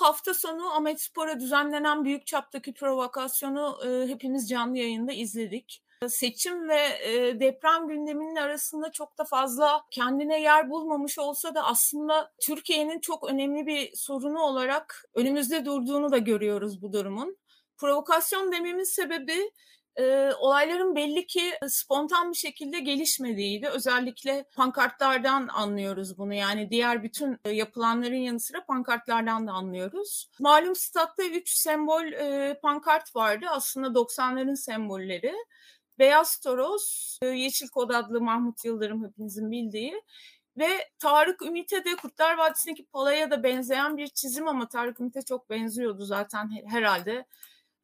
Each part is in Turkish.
Hafta sonu Ahmet Spor'a düzenlenen büyük çaptaki provokasyonu e, hepimiz canlı yayında izledik. Seçim ve e, deprem gündeminin arasında çok da fazla kendine yer bulmamış olsa da aslında Türkiye'nin çok önemli bir sorunu olarak önümüzde durduğunu da görüyoruz bu durumun. Provokasyon dememin sebebi e, olayların belli ki spontan bir şekilde gelişmediğiydi. Özellikle pankartlardan anlıyoruz bunu. Yani diğer bütün yapılanların yanı sıra pankartlardan da anlıyoruz. Malum statta üç sembol e, pankart vardı. Aslında 90'ların sembolleri. Beyaz Toros, Yeşil Kod adlı Mahmut Yıldırım hepinizin bildiği ve Tarık Ümit'e de Kurtlar Vadisi'ndeki Pala'ya da benzeyen bir çizim ama Tarık Ümit'e çok benziyordu zaten herhalde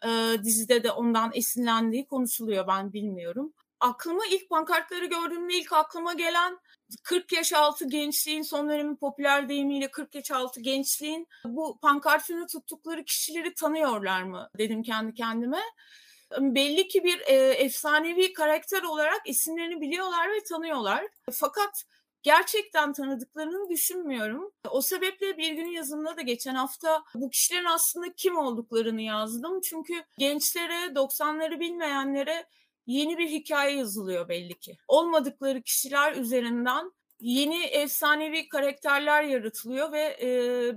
e, dizide de ondan esinlendiği konuşuluyor ben bilmiyorum. Aklıma ilk pankartları gördüğümde ilk aklıma gelen 40 yaş altı gençliğin son dönemin popüler deyimiyle 40 yaş altı gençliğin bu pankartını tuttukları kişileri tanıyorlar mı dedim kendi kendime. Belli ki bir e, efsanevi karakter olarak isimlerini biliyorlar ve tanıyorlar. Fakat gerçekten tanıdıklarını düşünmüyorum. O sebeple bir gün yazımda da geçen hafta bu kişilerin aslında kim olduklarını yazdım. Çünkü gençlere, 90'ları bilmeyenlere yeni bir hikaye yazılıyor belli ki. Olmadıkları kişiler üzerinden yeni efsanevi karakterler yaratılıyor ve e,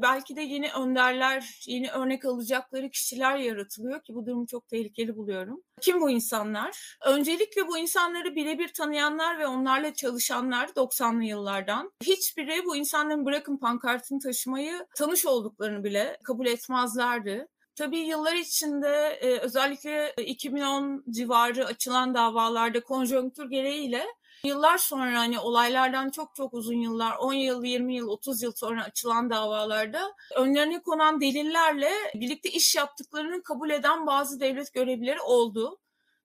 belki de yeni önderler, yeni örnek alacakları kişiler yaratılıyor ki bu durumu çok tehlikeli buluyorum. Kim bu insanlar? Öncelikle bu insanları birebir tanıyanlar ve onlarla çalışanlar 90'lı yıllardan. Hiçbiri bu insanların bırakın pankartını taşımayı tanış olduklarını bile kabul etmezlerdi. Tabii yıllar içinde özellikle 2010 civarı açılan davalarda konjonktür gereğiyle Yıllar sonra hani olaylardan çok çok uzun yıllar, 10 yıl, 20 yıl, 30 yıl sonra açılan davalarda önlerine konan delillerle birlikte iş yaptıklarını kabul eden bazı devlet görevlileri oldu.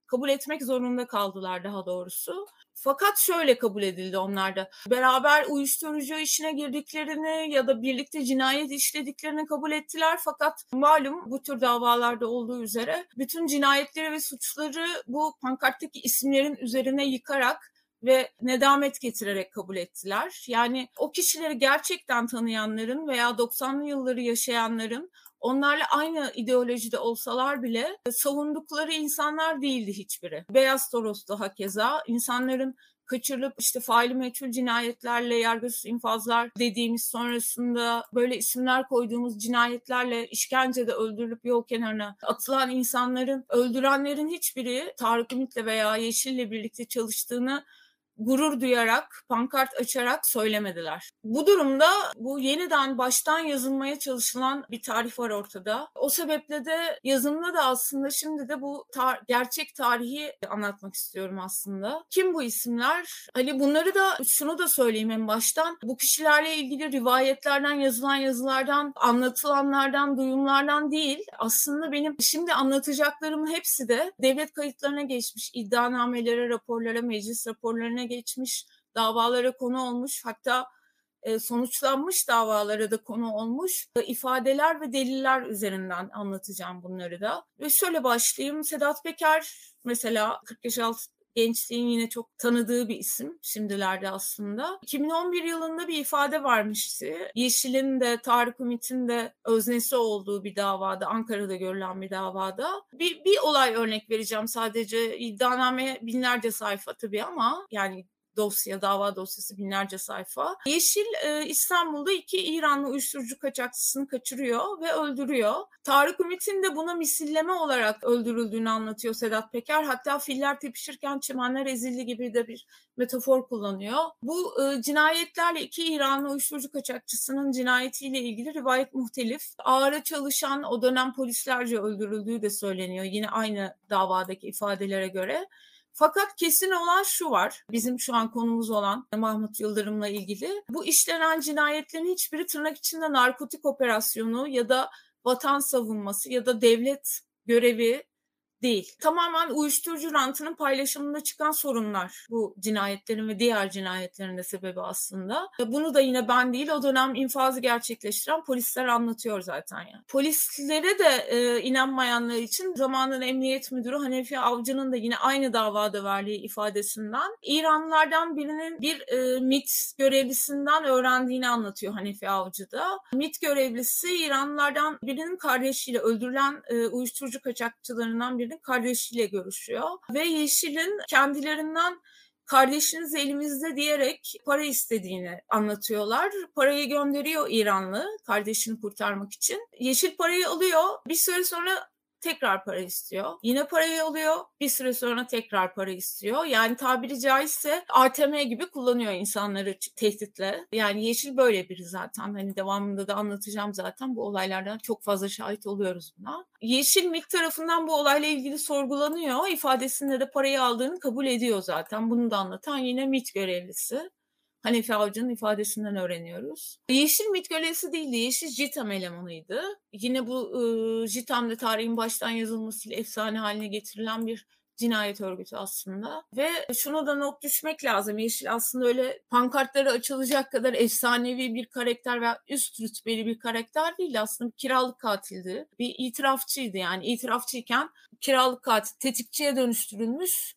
Kabul etmek zorunda kaldılar daha doğrusu. Fakat şöyle kabul edildi onlarda. Beraber uyuşturucu işine girdiklerini ya da birlikte cinayet işlediklerini kabul ettiler. Fakat malum bu tür davalarda olduğu üzere bütün cinayetleri ve suçları bu pankarttaki isimlerin üzerine yıkarak ve nedamet getirerek kabul ettiler. Yani o kişileri gerçekten tanıyanların veya 90'lı yılları yaşayanların onlarla aynı ideolojide olsalar bile savundukları insanlar değildi hiçbiri. Beyaz Toros'ta hakeza insanların kaçırılıp işte faili meçhul cinayetlerle yargısız infazlar dediğimiz sonrasında böyle isimler koyduğumuz cinayetlerle işkencede öldürülüp yol kenarına atılan insanların öldürenlerin hiçbiri Tarık Ümit'le veya Yeşil'le birlikte çalıştığını gurur duyarak, pankart açarak söylemediler. Bu durumda bu yeniden baştan yazılmaya çalışılan bir tarih var ortada. O sebeple de yazımda da aslında şimdi de bu tar- gerçek tarihi anlatmak istiyorum aslında. Kim bu isimler? Hani bunları da şunu da söyleyeyim en baştan. Bu kişilerle ilgili rivayetlerden, yazılan yazılardan, anlatılanlardan, duyumlardan değil. Aslında benim şimdi anlatacaklarımın hepsi de devlet kayıtlarına geçmiş iddianamelere, raporlara, meclis raporlarına önüne geçmiş, davalara konu olmuş hatta e, sonuçlanmış davalara da konu olmuş e, ifadeler ve deliller üzerinden anlatacağım bunları da. Ve şöyle başlayayım. Sedat Peker mesela 40 yaş altı gençliğin yine çok tanıdığı bir isim şimdilerde aslında. 2011 yılında bir ifade varmıştı. Yeşil'in de Tarık Ümit'in de öznesi olduğu bir davada, Ankara'da görülen bir davada. Bir, bir olay örnek vereceğim sadece. İddianame binlerce sayfa tabii ama yani dosya, dava dosyası binlerce sayfa. Yeşil e, İstanbul'da iki İranlı uyuşturucu kaçakçısını kaçırıyor ve öldürüyor. Tarık Ümit'in de buna misilleme olarak öldürüldüğünü anlatıyor Sedat Peker. Hatta filler tepişirken çimenler ezildi gibi de bir metafor kullanıyor. Bu e, cinayetlerle iki İranlı uyuşturucu kaçakçısının cinayetiyle ilgili rivayet muhtelif. Ağır'a çalışan o dönem polislerce öldürüldüğü de söyleniyor yine aynı davadaki ifadelere göre. Fakat kesin olan şu var. Bizim şu an konumuz olan Mahmut Yıldırım'la ilgili. Bu işlenen cinayetlerin hiçbiri tırnak içinde narkotik operasyonu ya da vatan savunması ya da devlet görevi değil. Tamamen uyuşturucu rantının paylaşımında çıkan sorunlar bu cinayetlerin ve diğer cinayetlerin de sebebi aslında. Bunu da yine ben değil o dönem infazı gerçekleştiren polisler anlatıyor zaten yani. Polislere de e, inanmayanlar için zamanın emniyet müdürü Hanefi Avcı'nın da yine aynı davada verdiği ifadesinden İranlılardan birinin bir e, MIT görevlisinden öğrendiğini anlatıyor Hanefi Avcı da. MIT görevlisi İranlılardan birinin kardeşiyle öldürülen e, uyuşturucu kaçakçılarından birinin kardeşiyle görüşüyor. Ve Yeşil'in kendilerinden kardeşiniz elimizde diyerek para istediğini anlatıyorlar. Parayı gönderiyor İranlı kardeşini kurtarmak için. Yeşil parayı alıyor. Bir süre sonra tekrar para istiyor. Yine parayı alıyor. Bir süre sonra tekrar para istiyor. Yani tabiri caizse ATM gibi kullanıyor insanları tehditle. Yani Yeşil böyle biri zaten. Hani devamında da anlatacağım zaten. Bu olaylardan çok fazla şahit oluyoruz buna. Yeşil MİT tarafından bu olayla ilgili sorgulanıyor. İfadesinde de parayı aldığını kabul ediyor zaten. Bunu da anlatan yine MİT görevlisi. Hanefi Avcı'nın ifadesinden öğreniyoruz. Yeşil MİT görevlisi değildi, Yeşil JITAM elemanıydı. Yine bu e, JITAM'da tarihin baştan yazılmasıyla efsane haline getirilen bir cinayet örgütü aslında. Ve şunu da not düşmek lazım. Yeşil aslında öyle pankartları açılacak kadar efsanevi bir karakter veya üst rütbeli bir karakter değil. Aslında bir kiralık katildi. Bir itirafçıydı yani. itirafçıyken kiralık katil tetikçiye dönüştürülmüş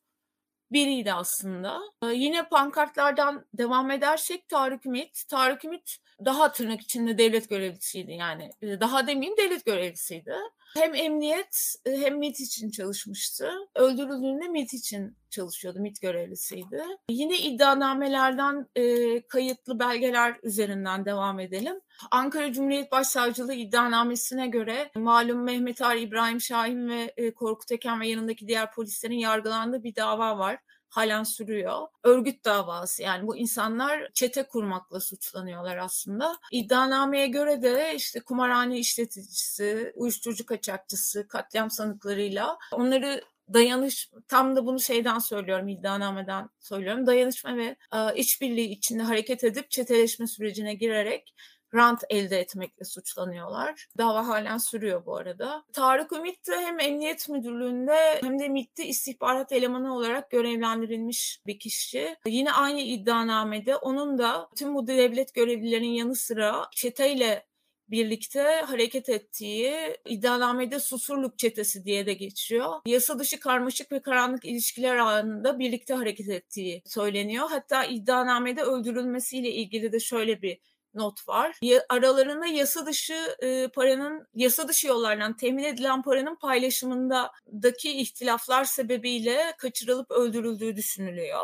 biriydi aslında. Ee, yine pankartlardan devam edersek Tarık Ümit. Tarık Ümit daha tırnak içinde devlet görevlisiydi yani. Ee, daha demeyeyim devlet görevlisiydi. Hem emniyet e, hem MIT için çalışmıştı. Öldürüldüğünde MIT için çalışıyordu. MIT görevlisiydi. Yine iddianamelerden e, kayıtlı belgeler üzerinden devam edelim. Ankara Cumhuriyet Başsavcılığı iddianamesine göre malum Mehmet Ali İbrahim Şahin ve e, Korkut Eken ve yanındaki diğer polislerin yargılandığı bir dava var halen sürüyor. Örgüt davası yani bu insanlar çete kurmakla suçlanıyorlar aslında. İddianameye göre de işte kumarhane işleticisi, uyuşturucu kaçakçısı, katliam sanıklarıyla onları dayanış tam da bunu şeyden söylüyorum iddianameden söylüyorum dayanışma ve e, işbirliği içinde hareket edip çeteleşme sürecine girerek rant elde etmekle suçlanıyorlar. Dava halen sürüyor bu arada. Tarık Ümit de hem Emniyet Müdürlüğü'nde hem de MİT'te istihbarat elemanı olarak görevlendirilmiş bir kişi. Yine aynı iddianamede onun da tüm bu devlet görevlilerinin yanı sıra çeteyle birlikte hareket ettiği iddianamede Susurluk Çetesi diye de geçiyor. Yasa dışı karmaşık ve karanlık ilişkiler anında birlikte hareket ettiği söyleniyor. Hatta iddianamede öldürülmesiyle ilgili de şöyle bir not var. Aralarında yasa dışı paranın yasa dışı yollardan temin edilen paranın paylaşımındaki ihtilaflar sebebiyle kaçırılıp öldürüldüğü düşünülüyor.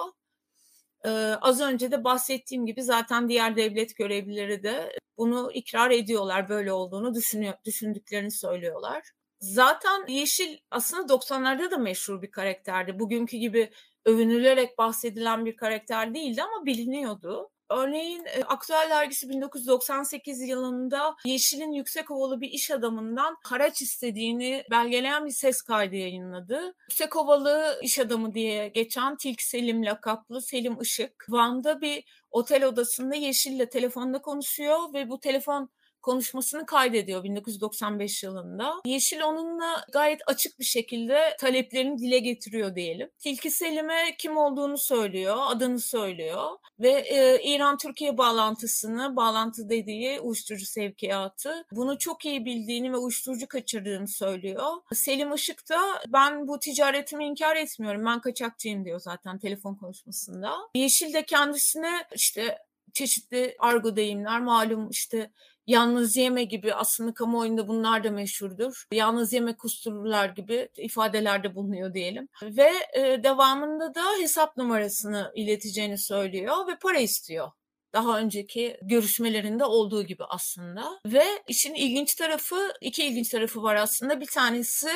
Ee, az önce de bahsettiğim gibi zaten diğer devlet görevlileri de bunu ikrar ediyorlar böyle olduğunu düşünüyor, düşündüklerini söylüyorlar. Zaten Yeşil aslında 90'larda da meşhur bir karakterdi. Bugünkü gibi övünülerek bahsedilen bir karakter değildi ama biliniyordu. Örneğin Aktüel Dergisi 1998 yılında Yeşil'in yüksek ovalı bir iş adamından haraç istediğini belgeleyen bir ses kaydı yayınladı. Yüksek ovalı iş adamı diye geçen Tilki Selim lakaplı Selim Işık, Van'da bir otel odasında Yeşil'le telefonda konuşuyor ve bu telefon konuşmasını kaydediyor 1995 yılında. Yeşil onunla gayet açık bir şekilde taleplerini dile getiriyor diyelim. Tilki Selim'e kim olduğunu söylüyor, adını söylüyor ve e, İran-Türkiye bağlantısını, bağlantı dediği uyuşturucu sevkiyatı bunu çok iyi bildiğini ve uyuşturucu kaçırdığını söylüyor. Selim Işık da ben bu ticaretimi inkar etmiyorum, ben kaçakçıyım diyor zaten telefon konuşmasında. Yeşil de kendisine işte çeşitli argo deyimler malum işte yalnız yeme gibi aslında kamuoyunda bunlar da meşhurdur. Yalnız yeme kustururlar gibi ifadelerde bulunuyor diyelim. Ve e, devamında da hesap numarasını ileteceğini söylüyor ve para istiyor daha önceki görüşmelerinde olduğu gibi aslında. Ve işin ilginç tarafı, iki ilginç tarafı var aslında. Bir tanesi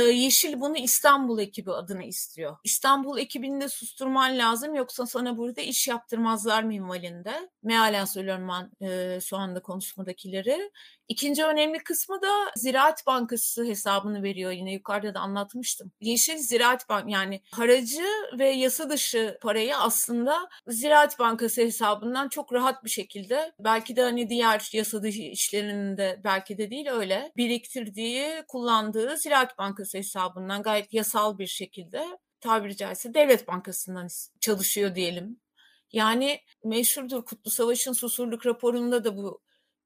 Yeşil bunu İstanbul ekibi adına istiyor. İstanbul ekibini de susturman lazım yoksa sana burada iş yaptırmazlar minvalinde. Mealen söylüyorum ben e, şu anda konuşmadakileri. İkinci önemli kısmı da Ziraat Bankası hesabını veriyor yine yukarıda da anlatmıştım. Yeşil Ziraat Bank yani haracı ve yasa dışı parayı aslında Ziraat Bankası hesabından çok rahat bir şekilde belki de hani diğer yasa dışı işlerinde belki de değil öyle biriktirdiği, kullandığı Ziraat Bankası hesabından gayet yasal bir şekilde tabiri caizse devlet bankasından çalışıyor diyelim. Yani meşhurdur Kutlu Savaş'ın Susurluk raporunda da bu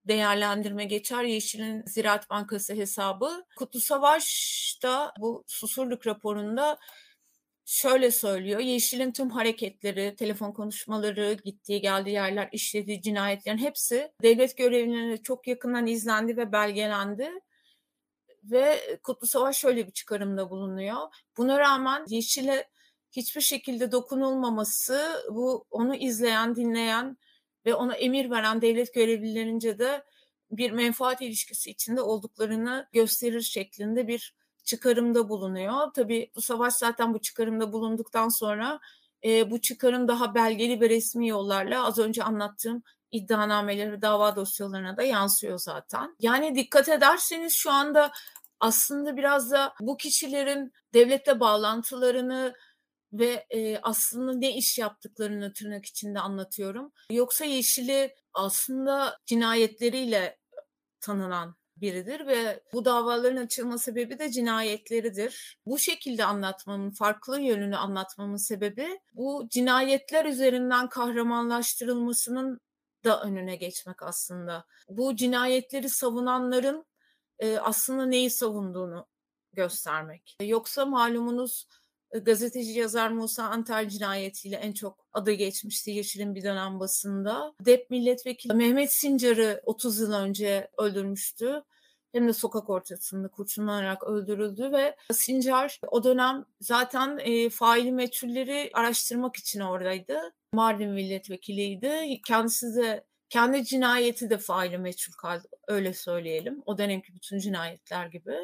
değerlendirme geçer. Yeşil'in Ziraat Bankası hesabı. Kutlu Savaş'ta bu Susurluk raporunda şöyle söylüyor. Yeşil'in tüm hareketleri, telefon konuşmaları, gittiği geldiği yerler, işlediği cinayetlerin hepsi devlet görevlilerine çok yakından izlendi ve belgelendi. Ve Kutlu Savaş şöyle bir çıkarımda bulunuyor. Buna rağmen Yeşil'e hiçbir şekilde dokunulmaması bu onu izleyen, dinleyen ve ona emir veren devlet görevlilerince de bir menfaat ilişkisi içinde olduklarını gösterir şeklinde bir çıkarımda bulunuyor. Tabii bu savaş zaten bu çıkarımda bulunduktan sonra e, bu çıkarım daha belgeli ve resmi yollarla az önce anlattığım iddianameleri, dava dosyalarına da yansıyor zaten. Yani dikkat ederseniz şu anda aslında biraz da bu kişilerin devlette bağlantılarını ve e, aslında ne iş yaptıklarını tırnak içinde anlatıyorum. Yoksa Yeşil'i aslında cinayetleriyle tanınan biridir ve bu davaların açılma sebebi de cinayetleridir. Bu şekilde anlatmamın, farklı yönünü anlatmamın sebebi bu cinayetler üzerinden kahramanlaştırılmasının da önüne geçmek aslında. Bu cinayetleri savunanların e, aslında neyi savunduğunu göstermek. Yoksa malumunuz gazeteci yazar Musa Antal cinayetiyle en çok adı geçmişti Yeşil'in bir dönem basında. DEP milletvekili Mehmet Sincar'ı 30 yıl önce öldürmüştü. Hem de sokak ortasında kurşunlanarak öldürüldü ve Sincar o dönem zaten e, faili meçhulleri araştırmak için oradaydı. Mardin milletvekiliydi. Kendisi de kendi cinayeti de faili meçhul kaldı öyle söyleyelim. O dönemki bütün cinayetler gibi.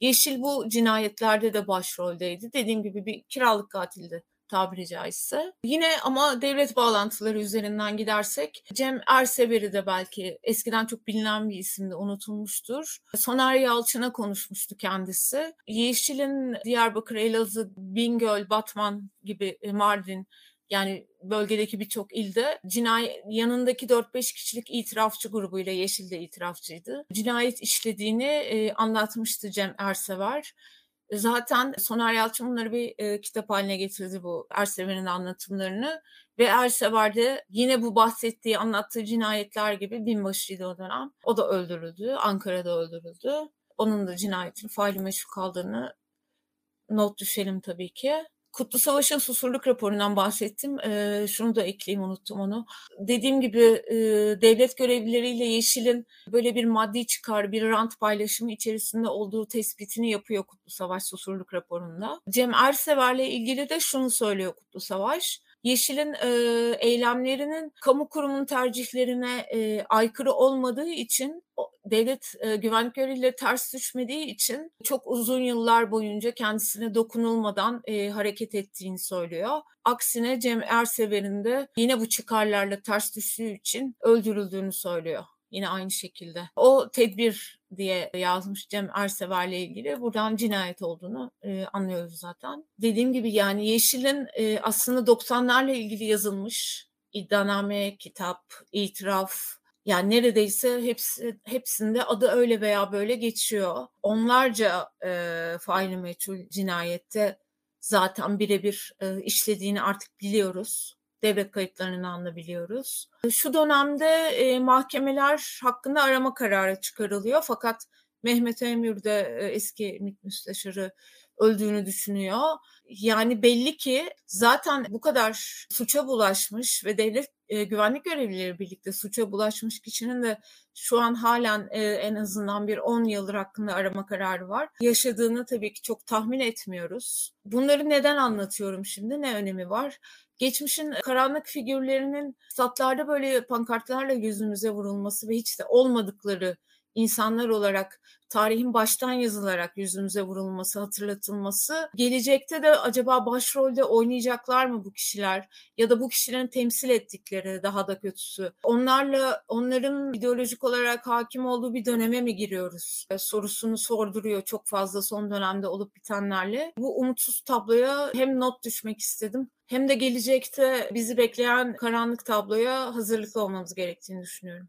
Yeşil bu cinayetlerde de başroldeydi. Dediğim gibi bir kiralık katildi tabiri caizse. Yine ama devlet bağlantıları üzerinden gidersek Cem Ersever'i de belki eskiden çok bilinen bir isimde unutulmuştur. Soner Yalçın'a konuşmuştu kendisi. Yeşil'in Diyarbakır, Elazığ, Bingöl, Batman gibi e, Mardin yani bölgedeki birçok ilde cinayet yanındaki 4-5 kişilik itirafçı grubuyla Yeşil de itirafçıydı. Cinayet işlediğini e, anlatmıştı Cem Ersever. Zaten Soner Yalçın bunları bir e, kitap haline getirdi bu Ersever'in anlatımlarını. Ve Ersever de yine bu bahsettiği, anlattığı cinayetler gibi binbaşıydı o dönem. O da öldürüldü, Ankara'da öldürüldü. Onun da cinayetin faili meşhur kaldığını not düşelim tabii ki. Kutlu Savaş'ın susurluk raporundan bahsettim. E, şunu da ekleyeyim unuttum onu. Dediğim gibi e, devlet görevlileriyle Yeşil'in böyle bir maddi çıkar, bir rant paylaşımı içerisinde olduğu tespitini yapıyor Kutlu Savaş susurluk raporunda. Cem Ersever'le ilgili de şunu söylüyor Kutlu Savaş. Yeşil'in e, eylemlerinin kamu kurumunun tercihlerine e, aykırı olmadığı için devlet e, güvenlik görevlileri ters düşmediği için çok uzun yıllar boyunca kendisine dokunulmadan e, hareket ettiğini söylüyor. Aksine Cem Ersever'in de yine bu çıkarlarla ters düştüğü için öldürüldüğünü söylüyor. Yine aynı şekilde. O tedbir diye yazmış Cem Ersever'le ilgili. Buradan cinayet olduğunu e, anlıyoruz zaten. Dediğim gibi yani Yeşil'in e, aslında 90'larla ilgili yazılmış iddianame, kitap, itiraf, yani neredeyse hepsi, hepsinde adı öyle veya böyle geçiyor. Onlarca e, faili meçhul cinayette zaten birebir e, işlediğini artık biliyoruz. Devlet kayıtlarını anlayabiliyoruz. Şu dönemde e, mahkemeler hakkında arama kararı çıkarılıyor fakat Mehmet Emir de e, eski müsteşarı öldüğünü düşünüyor. Yani belli ki zaten bu kadar suça bulaşmış ve devlet e, güvenlik görevlileri birlikte suça bulaşmış kişinin de şu an halen e, en azından bir 10 yıldır hakkında arama kararı var. Yaşadığını tabii ki çok tahmin etmiyoruz. Bunları neden anlatıyorum şimdi? Ne önemi var? Geçmişin karanlık figürlerinin statlarda böyle pankartlarla gözümüze vurulması ve hiç de olmadıkları insanlar olarak tarihin baştan yazılarak yüzümüze vurulması, hatırlatılması, gelecekte de acaba başrolde oynayacaklar mı bu kişiler ya da bu kişilerin temsil ettikleri daha da kötüsü. Onlarla onların ideolojik olarak hakim olduğu bir döneme mi giriyoruz? E, sorusunu sorduruyor çok fazla son dönemde olup bitenlerle. Bu umutsuz tabloya hem not düşmek istedim hem de gelecekte bizi bekleyen karanlık tabloya hazırlıklı olmamız gerektiğini düşünüyorum.